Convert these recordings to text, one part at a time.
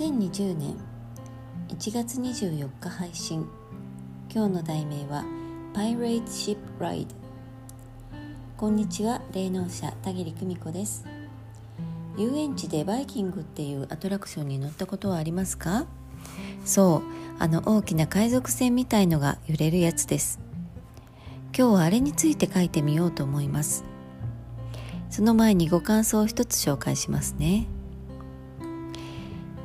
2020年1月24日配信。今日の題名は Pirate Ship Ride こんにちは霊能者田切久美子です。遊園地でバイキングっていうアトラクションに乗ったことはありますか？そうあの大きな海賊船みたいのが揺れるやつです。今日はあれについて書いてみようと思います。その前にご感想を一つ紹介しますね。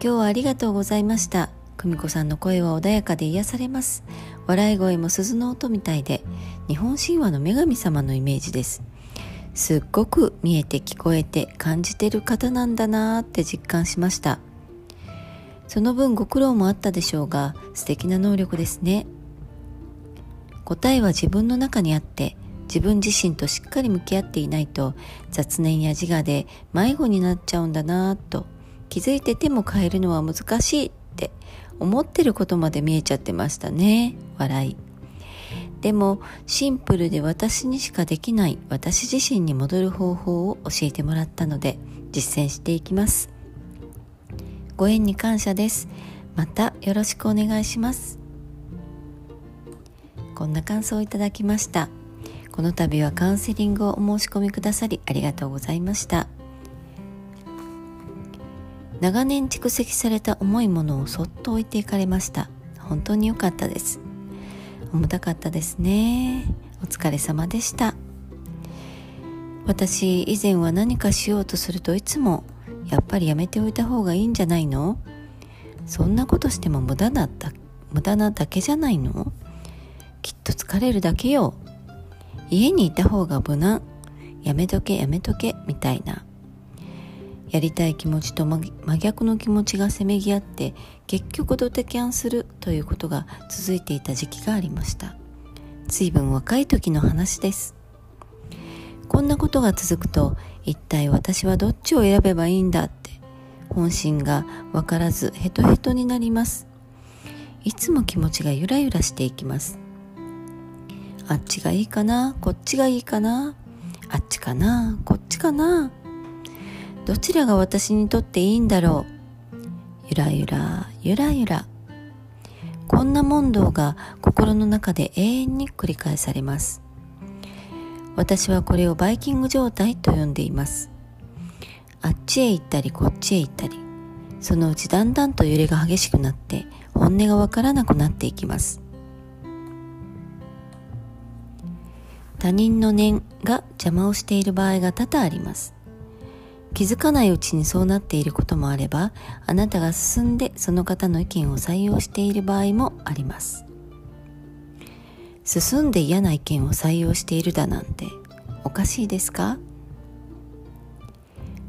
今日はありがとうございました。久美子さんの声は穏やかで癒されます。笑い声も鈴の音みたいで日本神話の女神様のイメージです。すっごく見えて聞こえて感じてる方なんだなーって実感しました。その分ご苦労もあったでしょうが素敵な能力ですね。答えは自分の中にあって自分自身としっかり向き合っていないと雑念や自我で迷子になっちゃうんだなぁと気づいてても変えるのは難しいって思ってることまで見えちゃってましたね。笑い。でもシンプルで私にしかできない私自身に戻る方法を教えてもらったので実践していきます。ご縁に感謝です。またよろしくお願いします。こんな感想をいただきました。この度はカウンセリングをお申し込みくださりありがとうございました。長年蓄積された重いものをそっと置いていかれました。本当に良かったです。重たかったですね。お疲れ様でした。私以前は何かしようとするといつもやっぱりやめておいた方がいいんじゃないの？そんなことしても無駄だった無駄なだけじゃないの？きっと疲れるだけよ。家にいた方が無難。やめとけやめとけみたいな。やりたい気持ちと真逆の気持ちがせめぎ合って結局ドテキャンするということが続いていた時期がありました。随分若い時の話です。こんなことが続くと一体私はどっちを選べばいいんだって本心が分からずヘトヘトになります。いつも気持ちがゆらゆらしていきます。あっちがいいかなこっちがいいかなあっちかなこっちかな。どちらが私にとっていいんだろう？ゆらゆらゆらゆら。こんな問答が心の中で永遠に繰り返されます。私はこれをバイキング状態と呼んでいます。あっちへ行ったりこっちへ行ったりそのうちだんだんと揺れが激しくなって本音がわからなくなっていきます。他人の念が邪魔をしている場合が多々あります。気づかないうちにそうなっていることもあればあなたが進んでその方の意見を採用している場合もあります。進んで嫌な意見を採用しているだなんておかしいですか？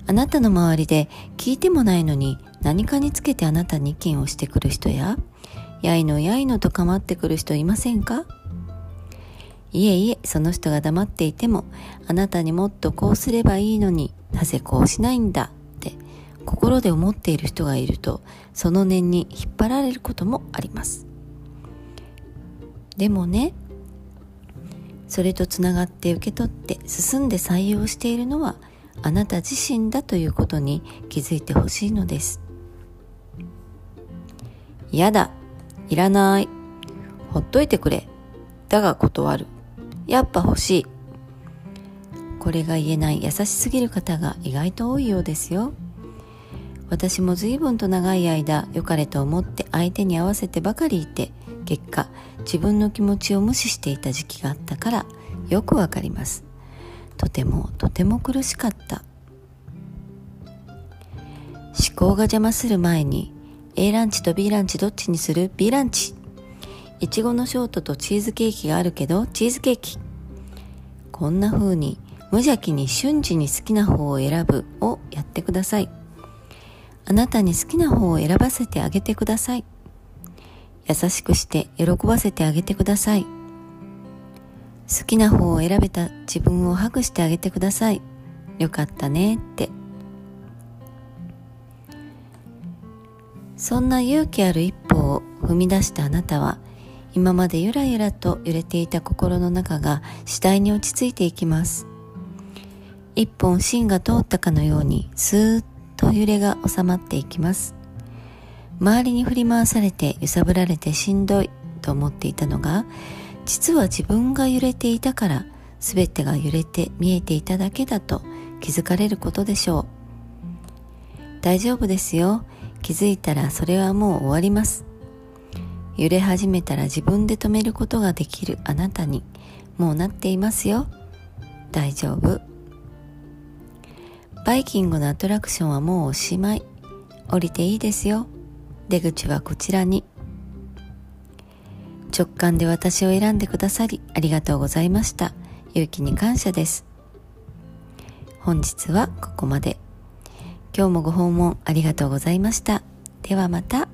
あなたの周りで聞いてもないのに何かにつけてあなたに意見をしてくる人ややいのやいのと構ってくる人いませんか？いえいえ、その人が黙っていても、あなたにもっとこうすればいいのになぜこうしないんだって心で思っている人がいると、その念に引っ張られることもあります。でもね、それとつながって受け取って進んで採用しているのはあなた自身だということに気づいてほしいのです。嫌だ。いらない。ほっといてくれ。だが断る。やっぱ欲しい。これが言えない優しすぎる方が意外と多いようですよ。私も随分と長い間良かれと思って相手に合わせてばかりいて結果自分の気持ちを無視していた時期があったからよくわかりますとてもとても苦しかった思考が邪魔する前に A ランチと B ランチどっちにする ?B ランチいちごのショートとチーズケーキがあるけどチーズケーキこんな風に無邪気に瞬時に好きな方を選ぶをやってください。あなたに好きな方を選ばせてあげてください。優しくして喜ばせてあげてください。好きな方を選べた自分をハグしてあげてください。よかったねって。そんな勇気ある一歩を踏み出したあなたは今までゆらゆらと揺れていた心の中が次第に落ち着いていきます。一本芯が通ったかのようにスーッと揺れが収まっていきます。周りに振り回されて揺さぶられてしんどいと思っていたのが実は自分が揺れていたから全てが揺れて見えていただけだと気づかれることでしょう。大丈夫ですよ。気づいたらそれはもう終わります。揺れ始めたら自分で止めることができるあなたにもうなっていますよ。大丈夫。バイキングのアトラクションはもうおしまい。降りていいですよ。出口はこちらに。直感で私を選んでくださりありがとうございました。勇気に感謝です。本日はここまで。今日もご訪問ありがとうございました。ではまた。